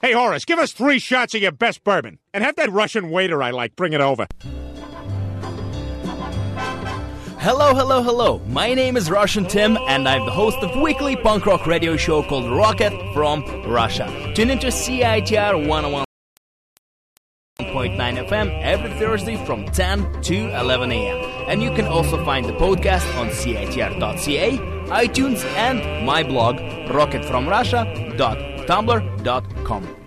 Hey, Horace, give us three shots of your best bourbon. And have that Russian waiter I like bring it over. Hello, hello, hello. My name is Russian Tim, and I'm the host of weekly punk rock radio show called Rocket from Russia. Tune into CITR 101.9 FM every Thursday from 10 to 11 a.m. And you can also find the podcast on CITR.ca, iTunes, and my blog, rocketfromrussia.com tumblr.com.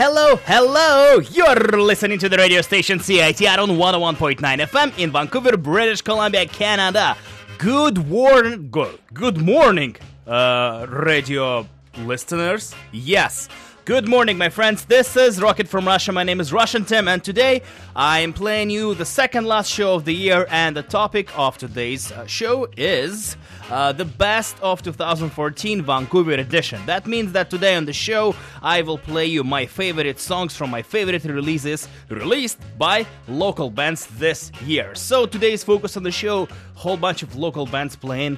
Hello, hello! You're listening to the radio station CITR on 101.9 FM in Vancouver, British Columbia, Canada. Good morning, good, good morning, uh, radio listeners. Yes. Good morning, my friends. This is Rocket from Russia. My name is Russian Tim, and today I am playing you the second last show of the year. And the topic of today's uh, show is uh, the best of 2014 Vancouver edition. That means that today on the show I will play you my favorite songs from my favorite releases released by local bands this year. So today's focus on the show, whole bunch of local bands playing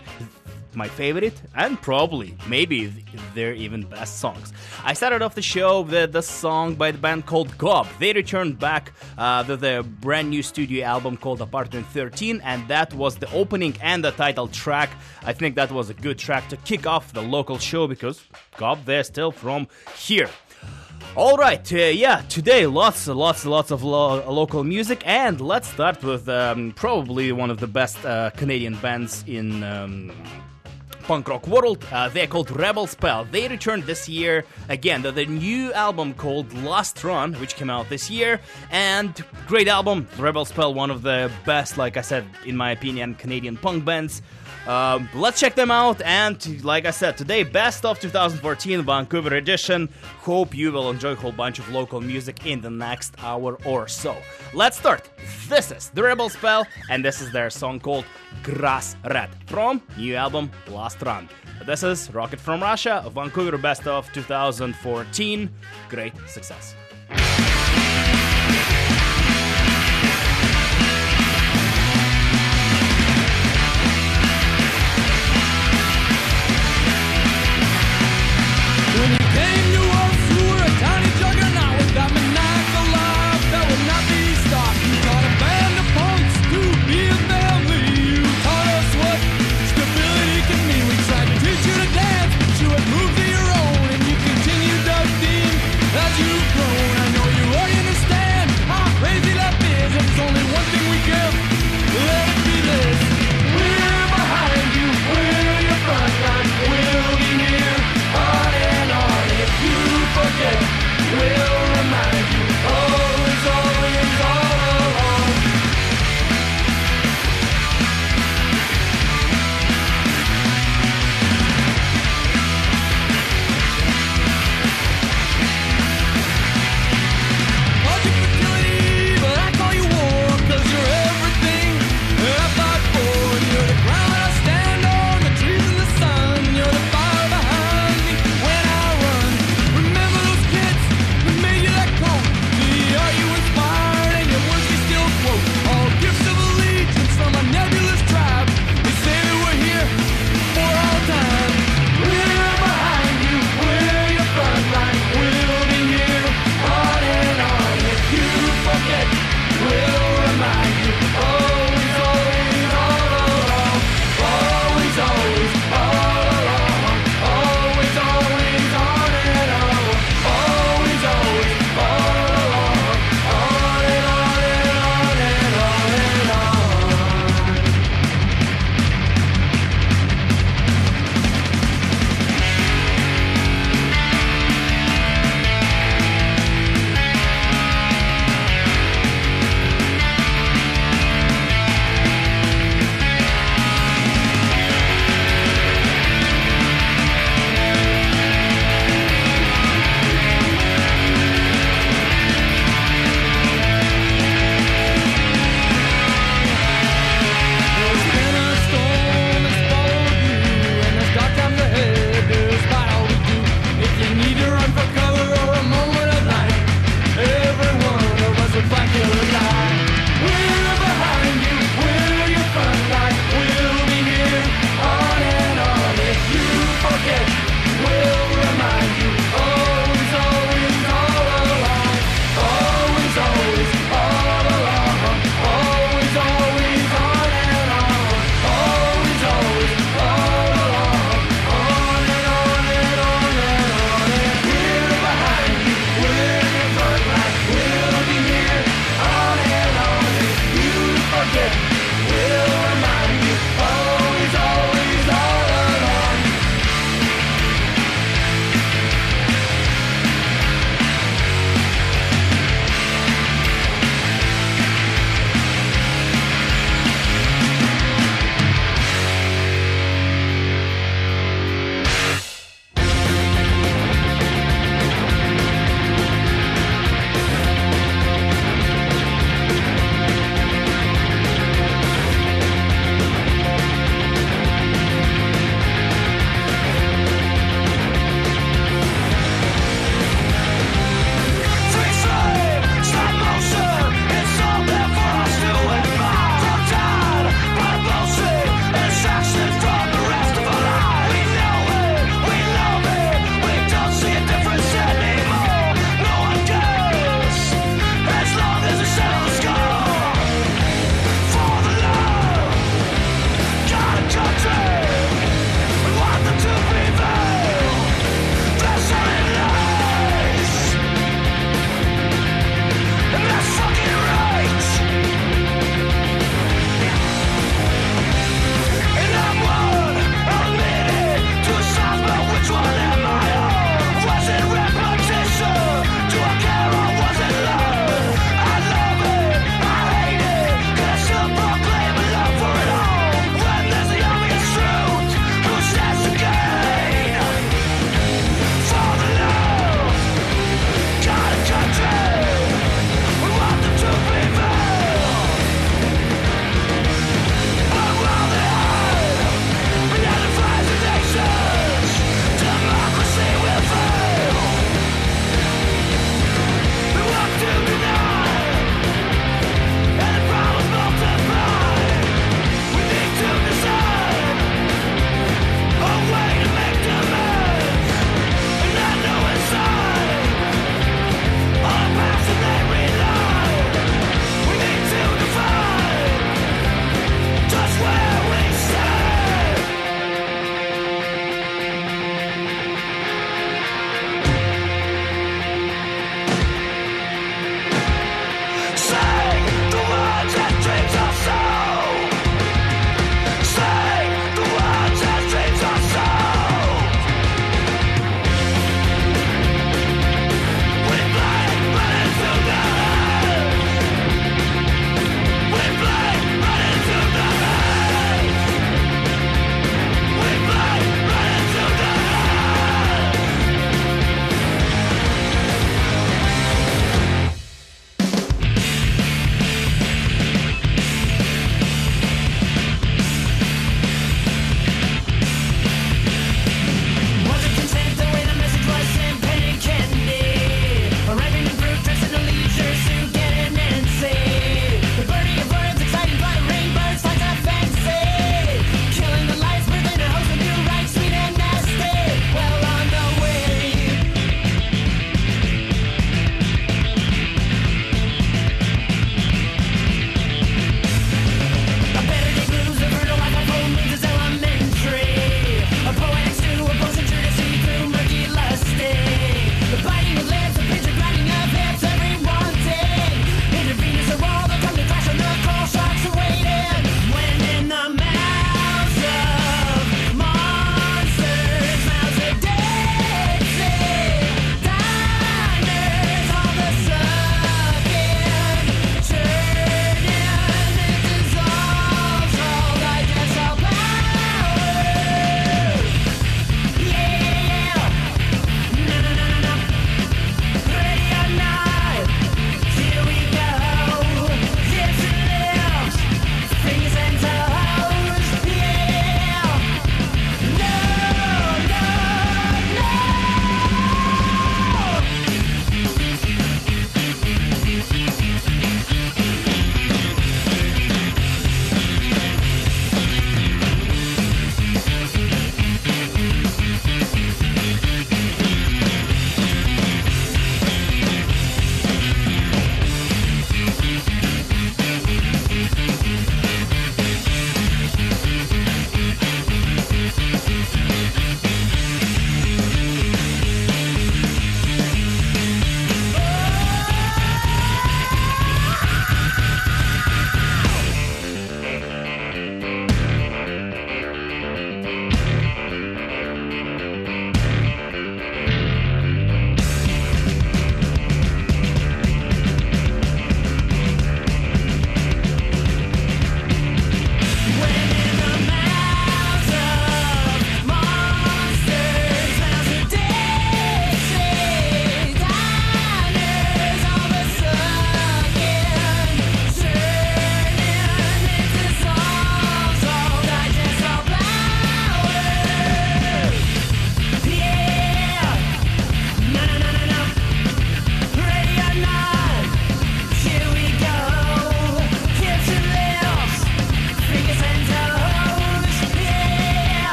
my favorite and probably maybe their even best songs. I started off the show with the song by the band called Gob. They returned back uh, with their brand new studio album called Apartment 13, and that was the opening and the title track. I think that was a good track to kick off the local show because Gob they're still from here. All right, uh, yeah, today lots, lots, lots of lo- local music, and let's start with um, probably one of the best uh, Canadian bands in um, punk rock world. Uh, they're called Rebel Spell. They returned this year again. The, new album called Last Run, which came out this year, and great album. Rebel Spell, one of the best, like I said, in my opinion, Canadian punk bands. Um, let's check them out. And like I said, today, best of 2014 Vancouver edition. Hope you will enjoy a whole bunch of local music in the next hour or so. Let's start. This is the Rebel Spell, and this is their song called Grass Rat from new album Last Run. This is Rocket from Russia, Vancouver best of 2014. Great success.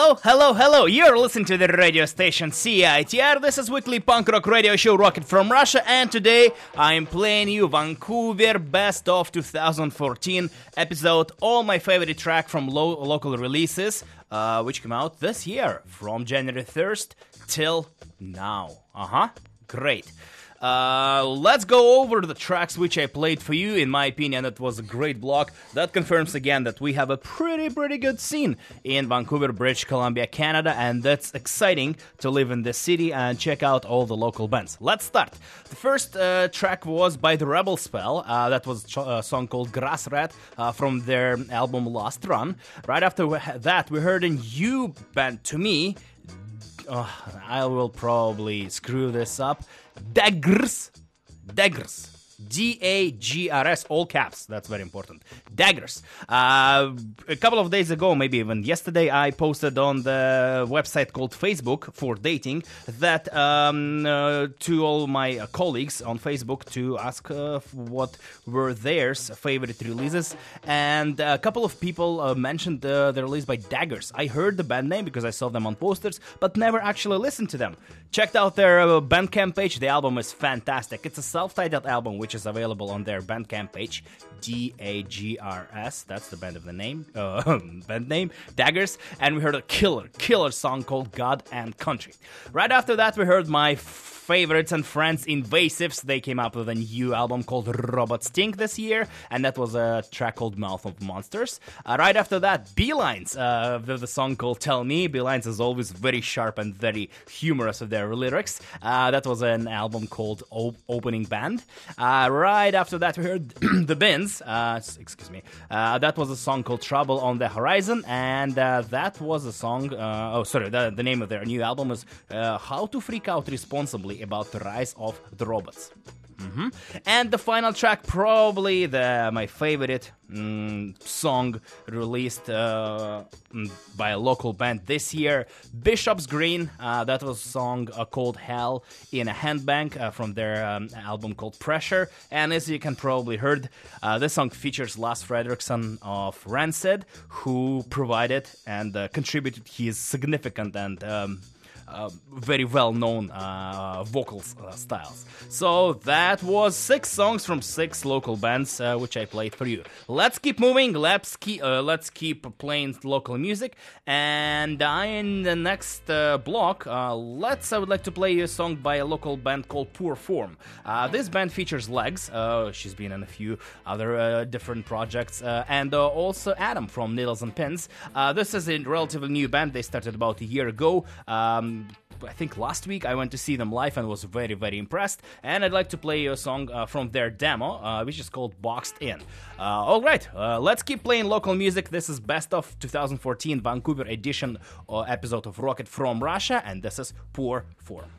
Hello, hello, hello. You're listening to the radio station CITR. This is weekly punk rock radio show Rocket from Russia, and today I'm playing you Vancouver Best of 2014 episode. All my favorite track from lo- local releases, uh, which came out this year from January 1st till now. Uh huh. Great. Uh, let's go over the tracks which I played for you. In my opinion, it was a great block. That confirms again that we have a pretty, pretty good scene in Vancouver, British Columbia, Canada, and that's exciting to live in this city and check out all the local bands. Let's start. The first uh, track was by the Rebel Spell. Uh, that was a song called Grass Rat uh, from their album Last Run. Right after that, we heard a new band to me. Oh, I will probably screw this up. Daggers. Daggers. D A G R S, all caps. That's very important. Daggers. Uh, a couple of days ago, maybe even yesterday, I posted on the website called Facebook for dating that um, uh, to all my uh, colleagues on Facebook to ask uh, what were their favorite releases, and a couple of people uh, mentioned uh, the release by Daggers. I heard the band name because I saw them on posters, but never actually listened to them. Checked out their Bandcamp page. The album is fantastic. It's a self-titled album which is available on their Bandcamp page. D A G R S. That's the band of the name. Uh, band name Daggers. And we heard a killer, killer song called God and Country. Right after that, we heard my favorites and friends Invasives. They came up with a new album called Robot Stink this year, and that was a track called Mouth of Monsters. Uh, right after that, B-Lines, uh, the, the song called Tell Me. B-Lines is always very sharp and very humorous with their lyrics. Uh, that was an album called o- Opening Band. Uh, right after that, we heard The Binz. Uh, excuse me. Uh, that was a song called Trouble on the Horizon, and that was a song. Oh, sorry, the, the name of their new album is How to Freak Out Responsibly about the rise of the robots. Mhm. And the final track, probably the my favorite mm, song released uh, mm, by a local band this year, Bishop's Green. Uh, that was a song uh, called Hell in a Handbag uh, from their um, album called Pressure. And as you can probably heard, uh, this song features Lars Frederiksen of Rancid, who provided and uh, contributed his significant and um, very well known uh, vocal uh, styles. So that was six songs from six local bands, uh, which I played for you. Let's keep moving. Let's keep uh, let's keep playing local music. And uh, in the next uh, block, uh, let's I would like to play a song by a local band called Poor Form. Uh, this band features Legs. Uh, she's been in a few other uh, different projects, uh, and uh, also Adam from Needles and Pins. Uh, this is a relatively new band. They started about a year ago. Um, I think last week I went to see them live and was very, very impressed. And I'd like to play you a song uh, from their demo, uh, which is called Boxed In. Uh, all right, uh, let's keep playing local music. This is best of 2014 Vancouver edition uh, episode of Rocket from Russia, and this is Poor Form.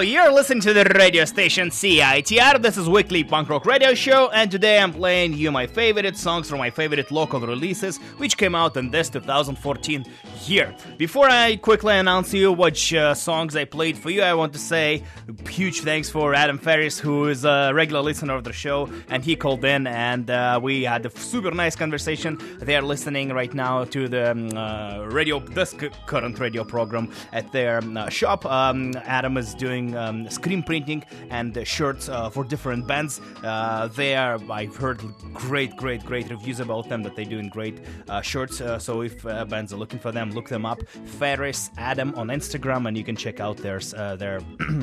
You're listening to the radio station CITR. This is weekly punk rock radio show, and today I'm playing you my favorite songs from my favorite local releases, which came out in this 2014 year. Before I quickly announce you which uh, songs I played for you, I want to say huge thanks for Adam Ferris, who is a regular listener of the show, and he called in, and uh, we had a super nice conversation. They are listening right now to the um, uh, radio, this current radio program at their um, uh, shop. Um, Adam is doing um, screen printing and shirts uh, for different bands. Uh, they are, I've heard great, great, great reviews about them that they're doing great uh, shirts. So if bands are looking for them, look them up. Ferris Adam on Instagram, and you can check out their their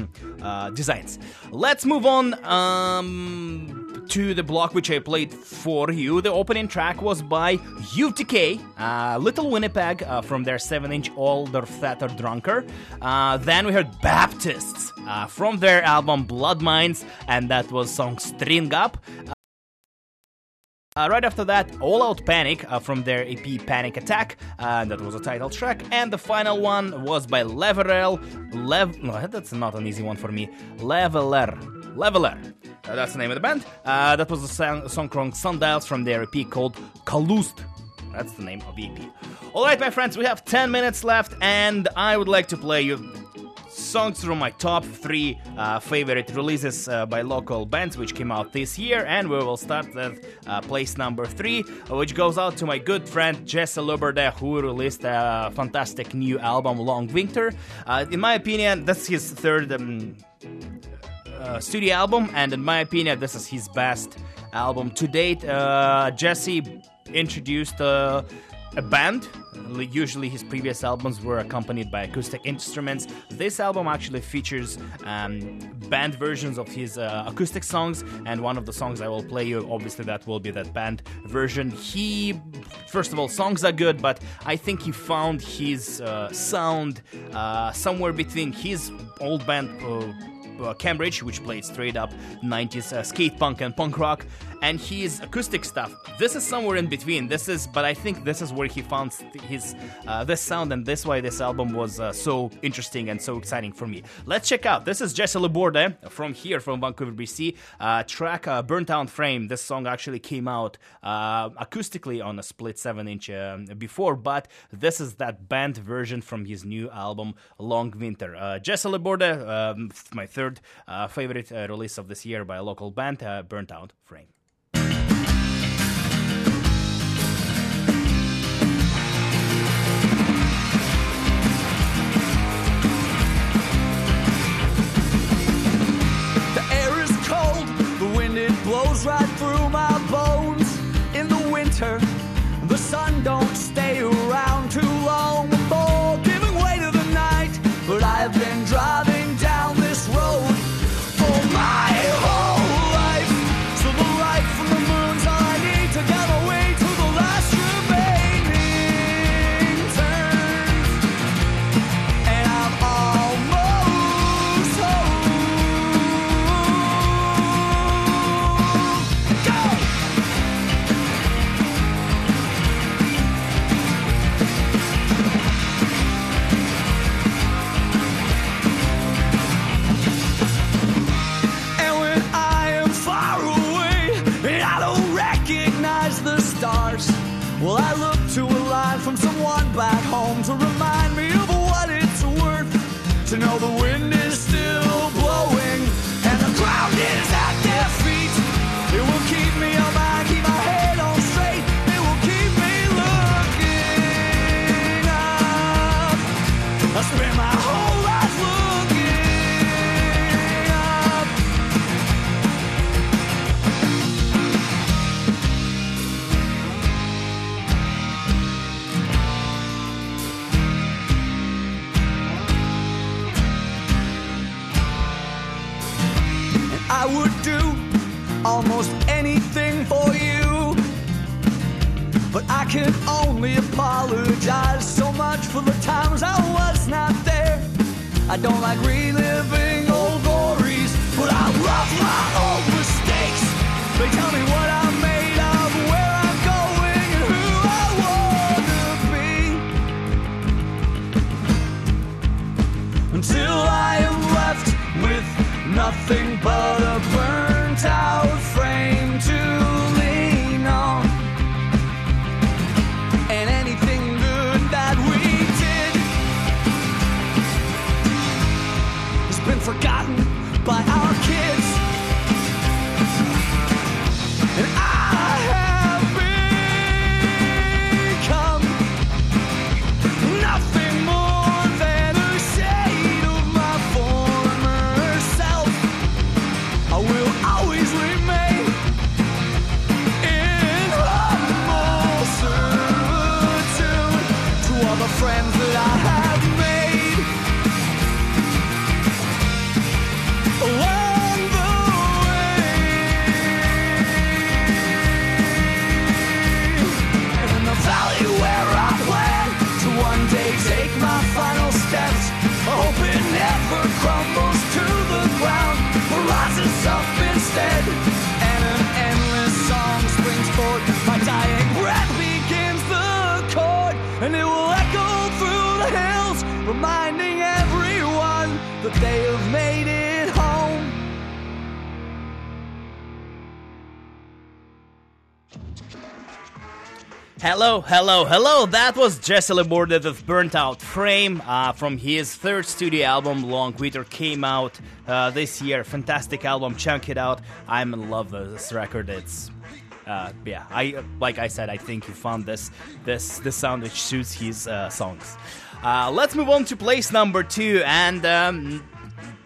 designs. Let's move on. Um, to the block which I played for you. The opening track was by UTK, uh, Little Winnipeg, uh, from their 7 inch Older, Fatter, Drunker. Uh, then we heard Baptists uh, from their album Blood Mines, and that was song String Up. Uh, right after that, All Out Panic uh, from their EP Panic Attack, uh, that was a title track, and the final one was by Leverel. Lev, no, that's not an easy one for me. Leveler, Leveler. Uh, that's the name of the band. Uh, that was a song, song called Sundials from their EP called Kalust. That's the name of EP. All right, my friends, we have 10 minutes left, and I would like to play you songs from my top three uh, favorite releases uh, by local bands which came out this year. And we will start with uh, place number three which goes out to my good friend Jesse LeBourdais who released a fantastic new album Long Winter. Uh, in my opinion that's his third um, uh, studio album, and in my opinion, this is his best album to date. Uh, Jesse introduced uh, a band. Usually, his previous albums were accompanied by acoustic instruments. This album actually features um, band versions of his uh, acoustic songs, and one of the songs I will play you, obviously, that will be that band version. He, first of all, songs are good, but I think he found his uh, sound uh, somewhere between his old band. Uh, uh, Cambridge, which played straight up 90s uh, skate punk and punk rock, and his acoustic stuff. This is somewhere in between. This is, but I think this is where he found his uh, this sound, and this why this album was uh, so interesting and so exciting for me. Let's check out. This is Jesse LeBourdais from here, from Vancouver, BC. Uh, track uh, "Burnt Down Frame." This song actually came out uh, acoustically on a split seven-inch um, before, but this is that band version from his new album "Long Winter." Uh, Jesse LeBourdais, um, my third uh, favorite uh, release of this year by a local band, "Burnt Out Frame." right through my bones in the winter. The sun don't stay around. Hello, hello, hello. That was Jesse LeBourdais with Burnt Out Frame uh, from his third studio album, Long Winter, came out uh, this year. Fantastic album. Check it out. I'm in love with this record. It's uh, yeah, I like I said, I think you found this this this sound which suits his uh, songs. Uh, let's move on to place number two, and um,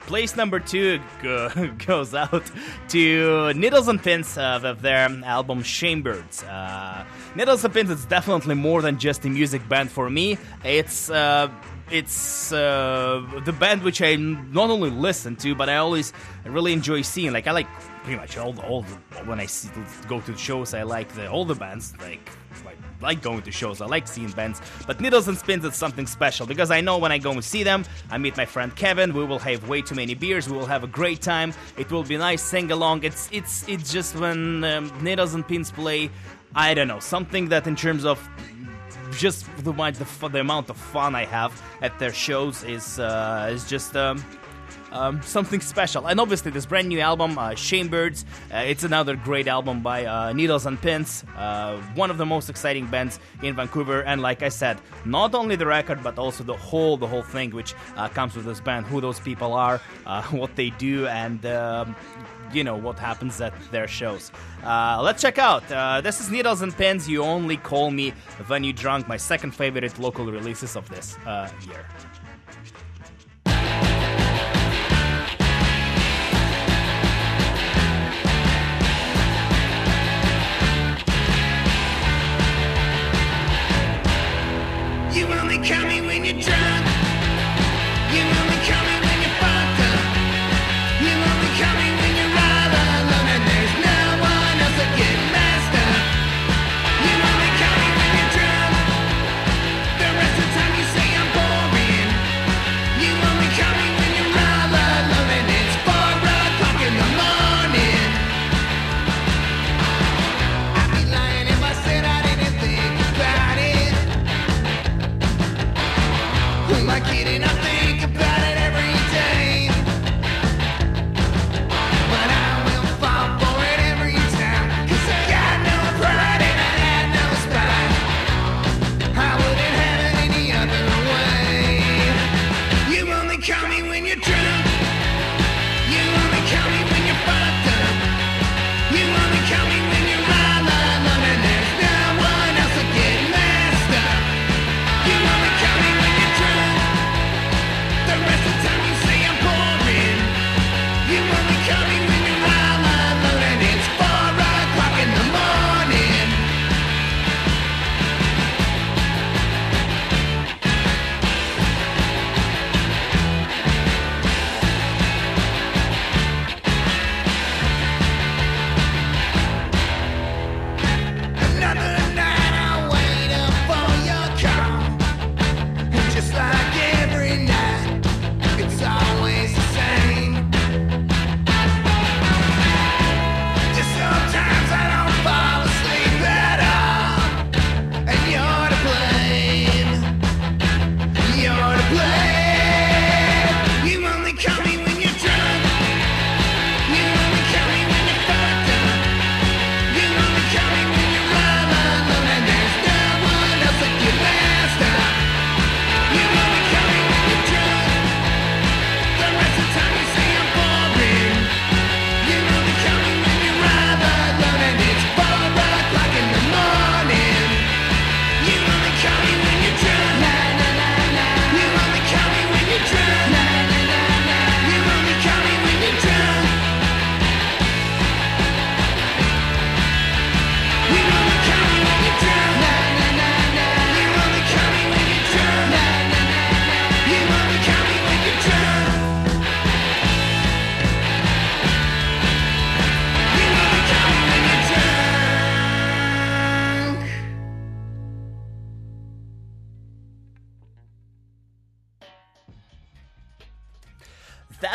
place number two go- goes out to Needles and Pins with their album Shamebirds. Uh, Needles and Pins is definitely more than just a music band for me. It's uh, it's uh, the band which I not only listen to, but I always really enjoy seeing. Like I like pretty much all the all the, when I see, go to shows, I like the all the bands like. Like like going to shows, I like seeing bands, but Needles and Spins is something special because I know when I go and see them, I meet my friend Kevin, we will have way too many beers, we will have a great time, it will be nice sing along. It's it's it's just when um, Needles and Pins play, I don't know, something that in terms of just the the, the amount of fun I have at their shows is uh, is just um, um, something special. And obviously, this brand new album, uh, Shamebirds, uh, it's another great album by uh, Needles and Pins, uh, one of the most exciting bands in Vancouver. And like I said, not only the record, but also the whole the whole thing which uh, comes with this band, who those people are, uh, what they do, and. Um, you know what happens at their shows. Uh, let's check out. Uh, this is Needles and Pins. You only call me when you drunk. My second favorite local releases of this uh, year. You only call me when you're drunk. You only call me.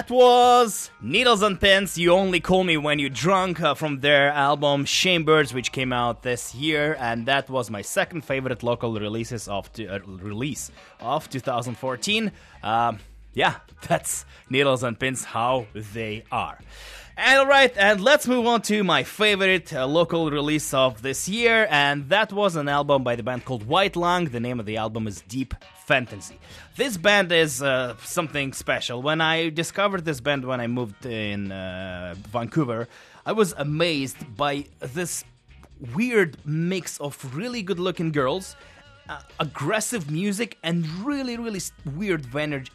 That was Needles and Pins. You only call me when you're drunk uh, from their album Chambers, which came out this year, and that was my second favorite local releases of t- uh, release of 2014. Um, yeah, that's Needles and Pins how they are. And alright, and let's move on to my favorite uh, local release of this year, and that was an album by the band called White Lung. The name of the album is Deep Fantasy. This band is uh, something special. When I discovered this band when I moved in uh, Vancouver, I was amazed by this weird mix of really good looking girls uh, aggressive music and really really weird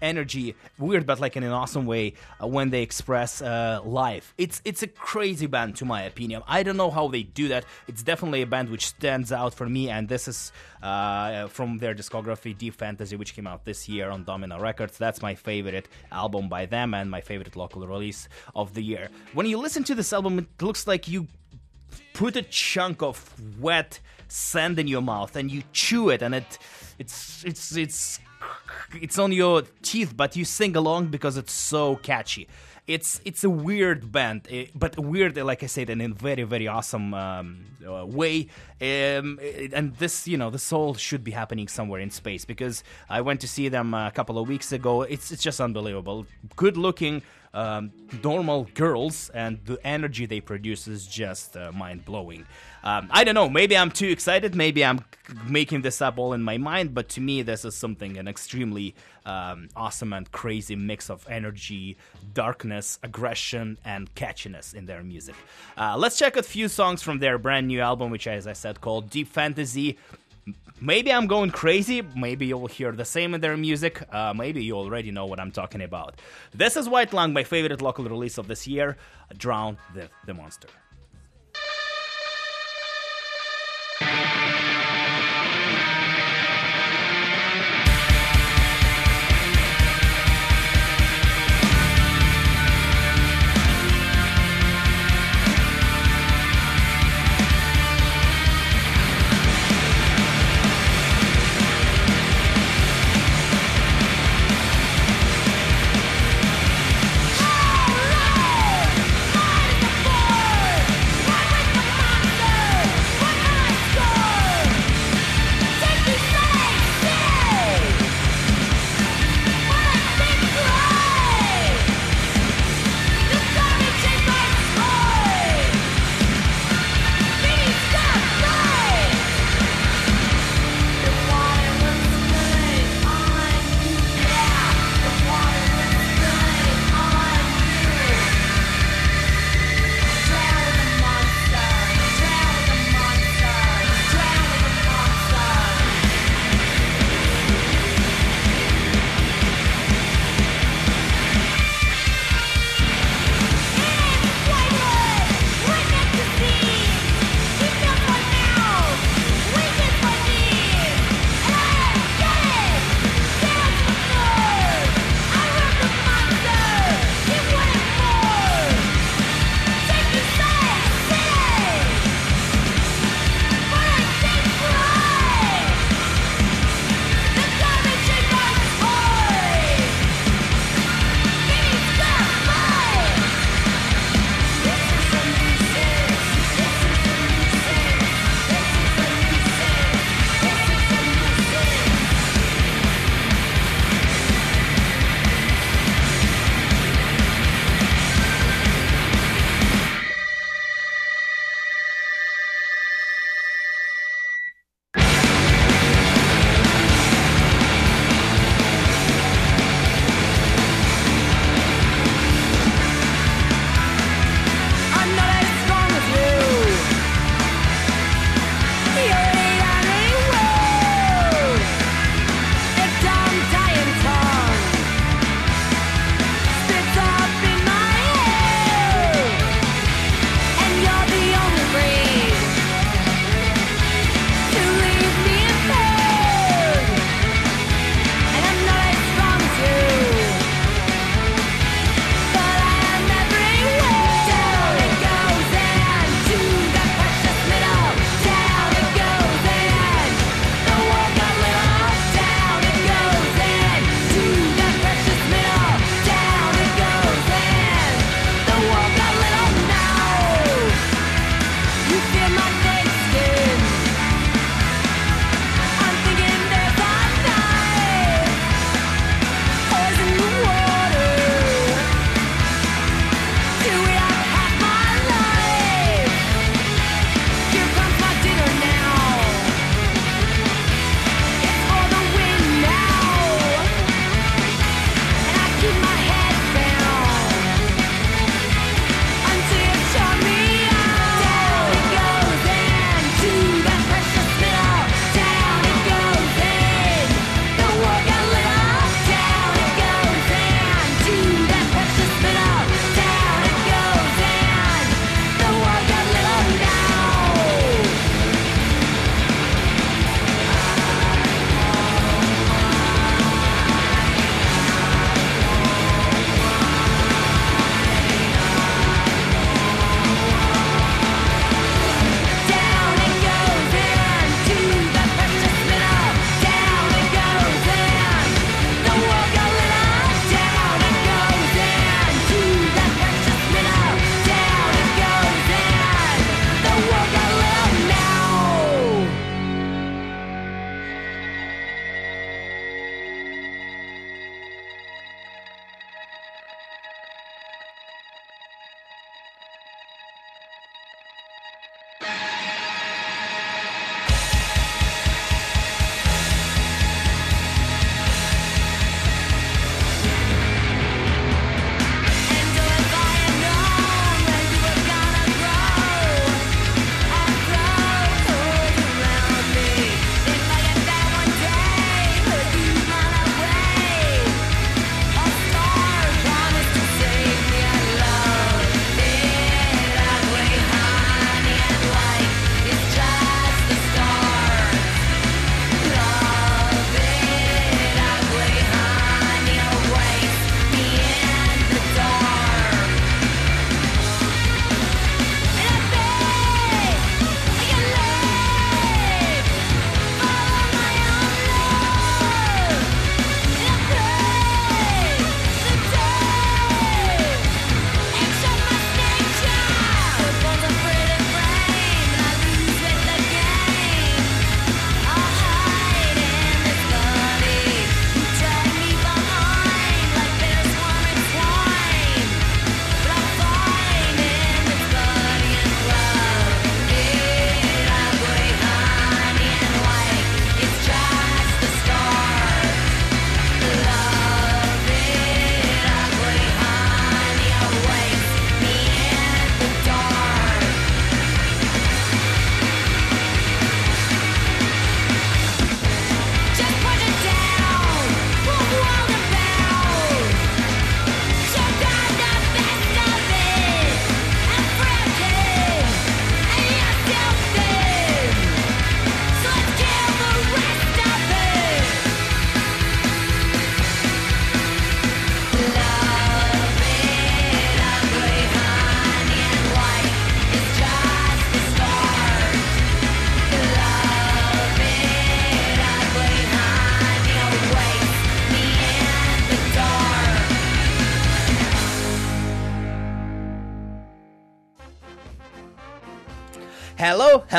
energy. Weird but like in an awesome way uh, when they express uh, life. It's it's a crazy band to my opinion. I don't know how they do that. It's definitely a band which stands out for me and this is uh, from their discography deep fantasy which came out this year on domino records. That's my favorite album by them and my favorite local release of the year. When you listen to this album it looks like you put a chunk of wet sand in your mouth and you chew it and it it's it's it's it's on your teeth but you sing along because it's so catchy. It's it's a weird band eh, but weird like i said and in very very awesome um, uh, way. Um, eh, and this you know this all should be happening somewhere in space because i went to see them a couple of weeks ago. It's it's just unbelievable. Good looking um, normal girls, and the energy they produce is just uh, mind blowing. Um, I don't know, maybe I'm too excited, maybe I'm making this up all in my mind, but to me, this is something an extremely um, awesome and crazy mix of energy, darkness, aggression, and catchiness in their music. Uh, let's check out a few songs from their brand new album, which, as I said, called Deep Fantasy. Maybe I'm going crazy. Maybe you'll hear the same in their music. Uh, maybe you already know what I'm talking about. This is White Lung, my favorite local release of this year Drown the, the Monster.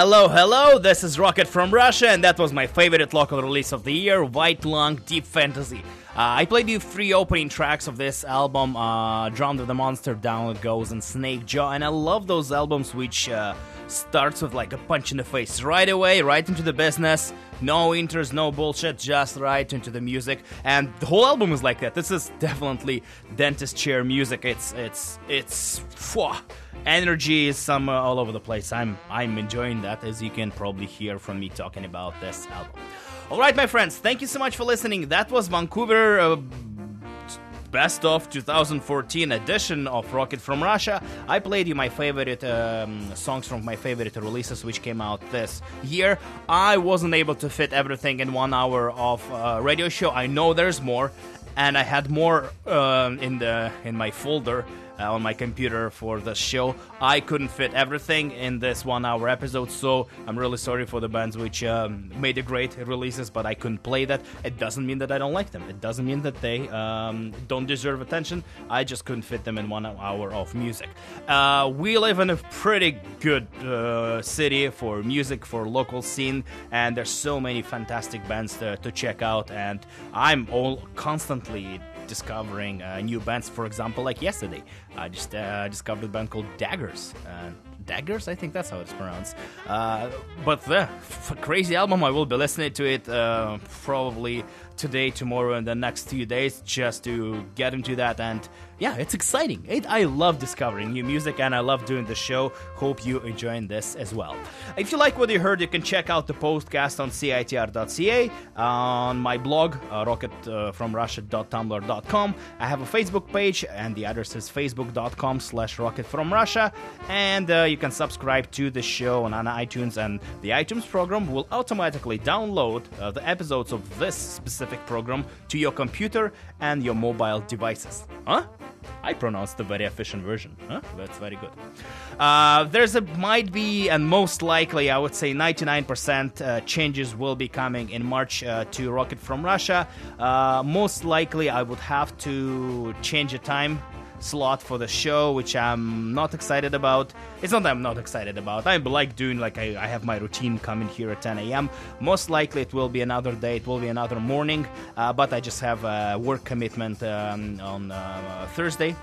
Hello, hello. This is Rocket from Russia, and that was my favorite local release of the year, White Lung Deep Fantasy. Uh, I played you three opening tracks of this album, uh, Drowned with the Monster, Down It Goes, and Snake Jaw, and I love those albums which uh, starts with like a punch in the face right away, right into the business. No intros, no bullshit, just right into the music, and the whole album is like that. This is definitely dentist chair music. It's it's it's. Phew, energy is some uh, all over the place. I'm I'm enjoying that, as you can probably hear from me talking about this album. All right, my friends, thank you so much for listening. That was Vancouver. Uh, Best of 2014 edition of Rocket from Russia. I played you my favorite um, songs from my favorite releases, which came out this year. I wasn't able to fit everything in one hour of uh, radio show. I know there's more, and I had more um, in the in my folder uh, on my computer for the show. I couldn't fit everything in this one hour episode, so I'm really sorry for the bands which um, made the great releases, but I couldn't play that. It doesn't mean that I don't like them, it doesn't mean that they um, don't deserve attention. I just couldn't fit them in one hour of music. Uh, we live in a pretty good uh, city for music, for local scene, and there's so many fantastic bands to, to check out, and I'm all constantly discovering uh, new bands. For example, like yesterday, I just uh, discovered a band called DAGRS. Uh, DAGRS, I think that's how it's pronounced. Uh, but the f- crazy album, I will be listening to it uh, probably today, tomorrow, and the next few days just to get into that. And yeah, it's exciting. It, I love discovering new music and I love doing the show. Hope you enjoying this as well. If you like what you heard, you can check out the podcast on CITR.ca, on my blog, uh, rocketfromrussia.tumblr.com. I have a Facebook page and the address is facebook.com slash rocketfromrussia. And uh, you can subscribe to the show on, on iTunes and the iTunes program will automatically download uh, the episodes of this specific program to your computer and your mobile devices. Huh? I pronounced the very efficient version. Huh? That's very good. Uh, there's a might be and most likely, I would say 99% uh, changes will be coming in March uh, to Rocket from Russia. Uh, most likely, I would have to change the time slot for the show, which I'm not excited about. It's not that I'm not excited about. I like doing like I, I have my routine coming here at 10 a.m. Most likely it will be another day. It will be another morning, uh, but I just have a work commitment um, on uh, Thursday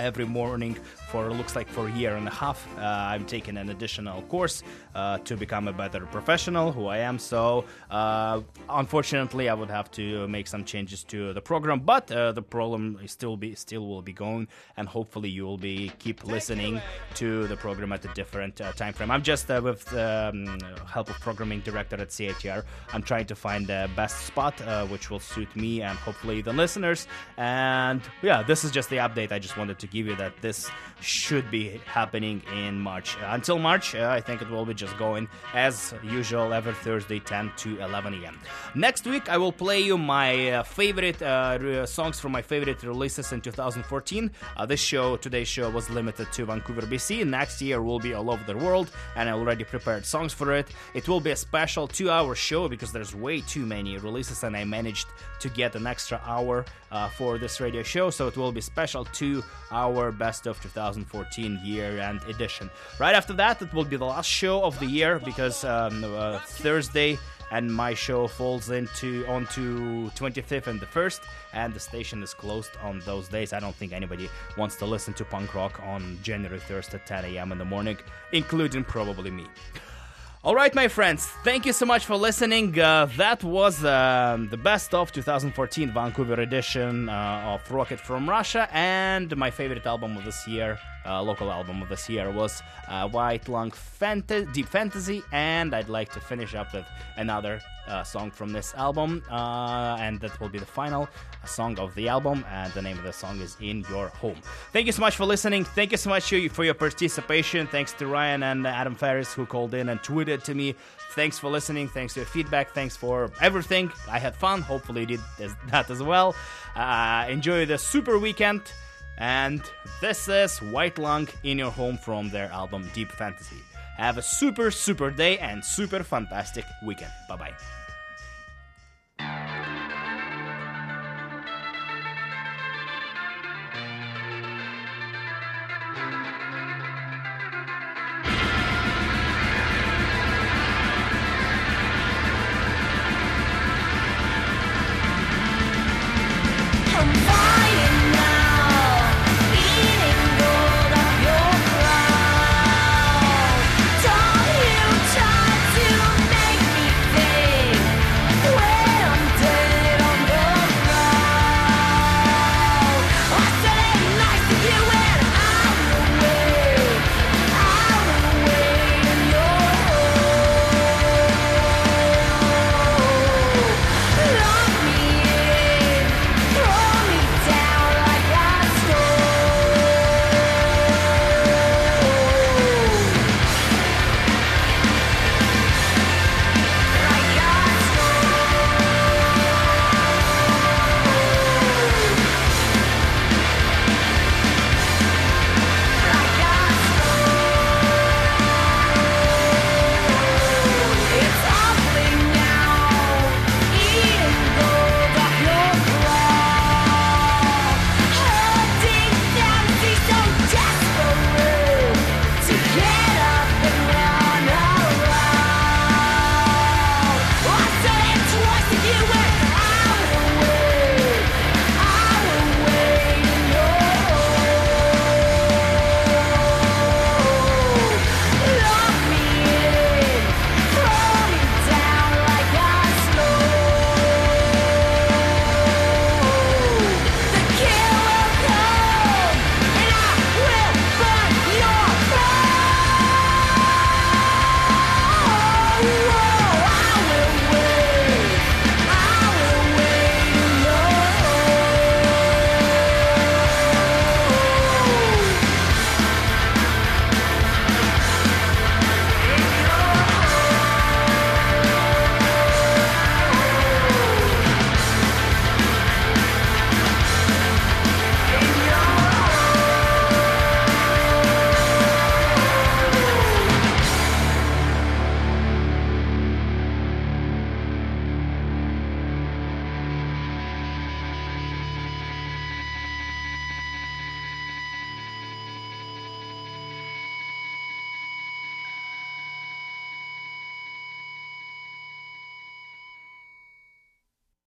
every morning for looks like for a year and a half. Uh, I'm taking an additional course uh, to become a better professional, who I am. So uh, unfortunately, I would have to make some changes to the program, but uh, the program is still be still will be going, and hopefully you will be keep listening to the program at a different uh, time frame. I'm just uh, with the um, help of programming director at CITR. I'm trying to find the best spot which will suit me and hopefully the listeners. And yeah, this is just the update. I just wanted to give you that this should be happening in March. Uh, until March, uh, I think it will be just going as usual every Thursday, 10 to 11 a.m. Next week, I will play you my uh, favorite uh, re- songs from my favorite releases in 2014. Uh, this show, today's show, was limited to Vancouver, BC. Next year will be all over the world, and I already prepared songs for it. It will be a special two-hour show because there's way too many releases, and I managed to get an extra hour uh, for this radio show, so it will be special two-hour best of 2014 year-end edition. Right after that, it will be the last show of the year because um, uh, Thursday and my show falls into onto 25th and the 1st and the station is closed on those days. I don't think anybody wants to listen to punk rock on january 1st at 10 a.m in the morning including probably me all right, my friends, thank you so much for listening. Uh, that was um the best of 2014 Vancouver edition uh, of Rocket from Russia, and my favorite album of this year, uh, local album of this year, was uh, White Lung Deep Fantasy, and I'd like to finish up with another uh, song from this album, uh, and that will be the final song of the album, and the name of the song is In Your Home. Thank you so much for listening. Thank you so much for your participation. Thanks to Ryan and Adam Ferris who called in and tweeted to me. Thanks for listening. Thanks for your feedback. Thanks for everything. I had fun. Hopefully, you did that as well. Uh, enjoy the super weekend. And this is White Lung in your home from their album Deep Fantasy. Have a super, super day and super fantastic weekend. Bye bye. Bye.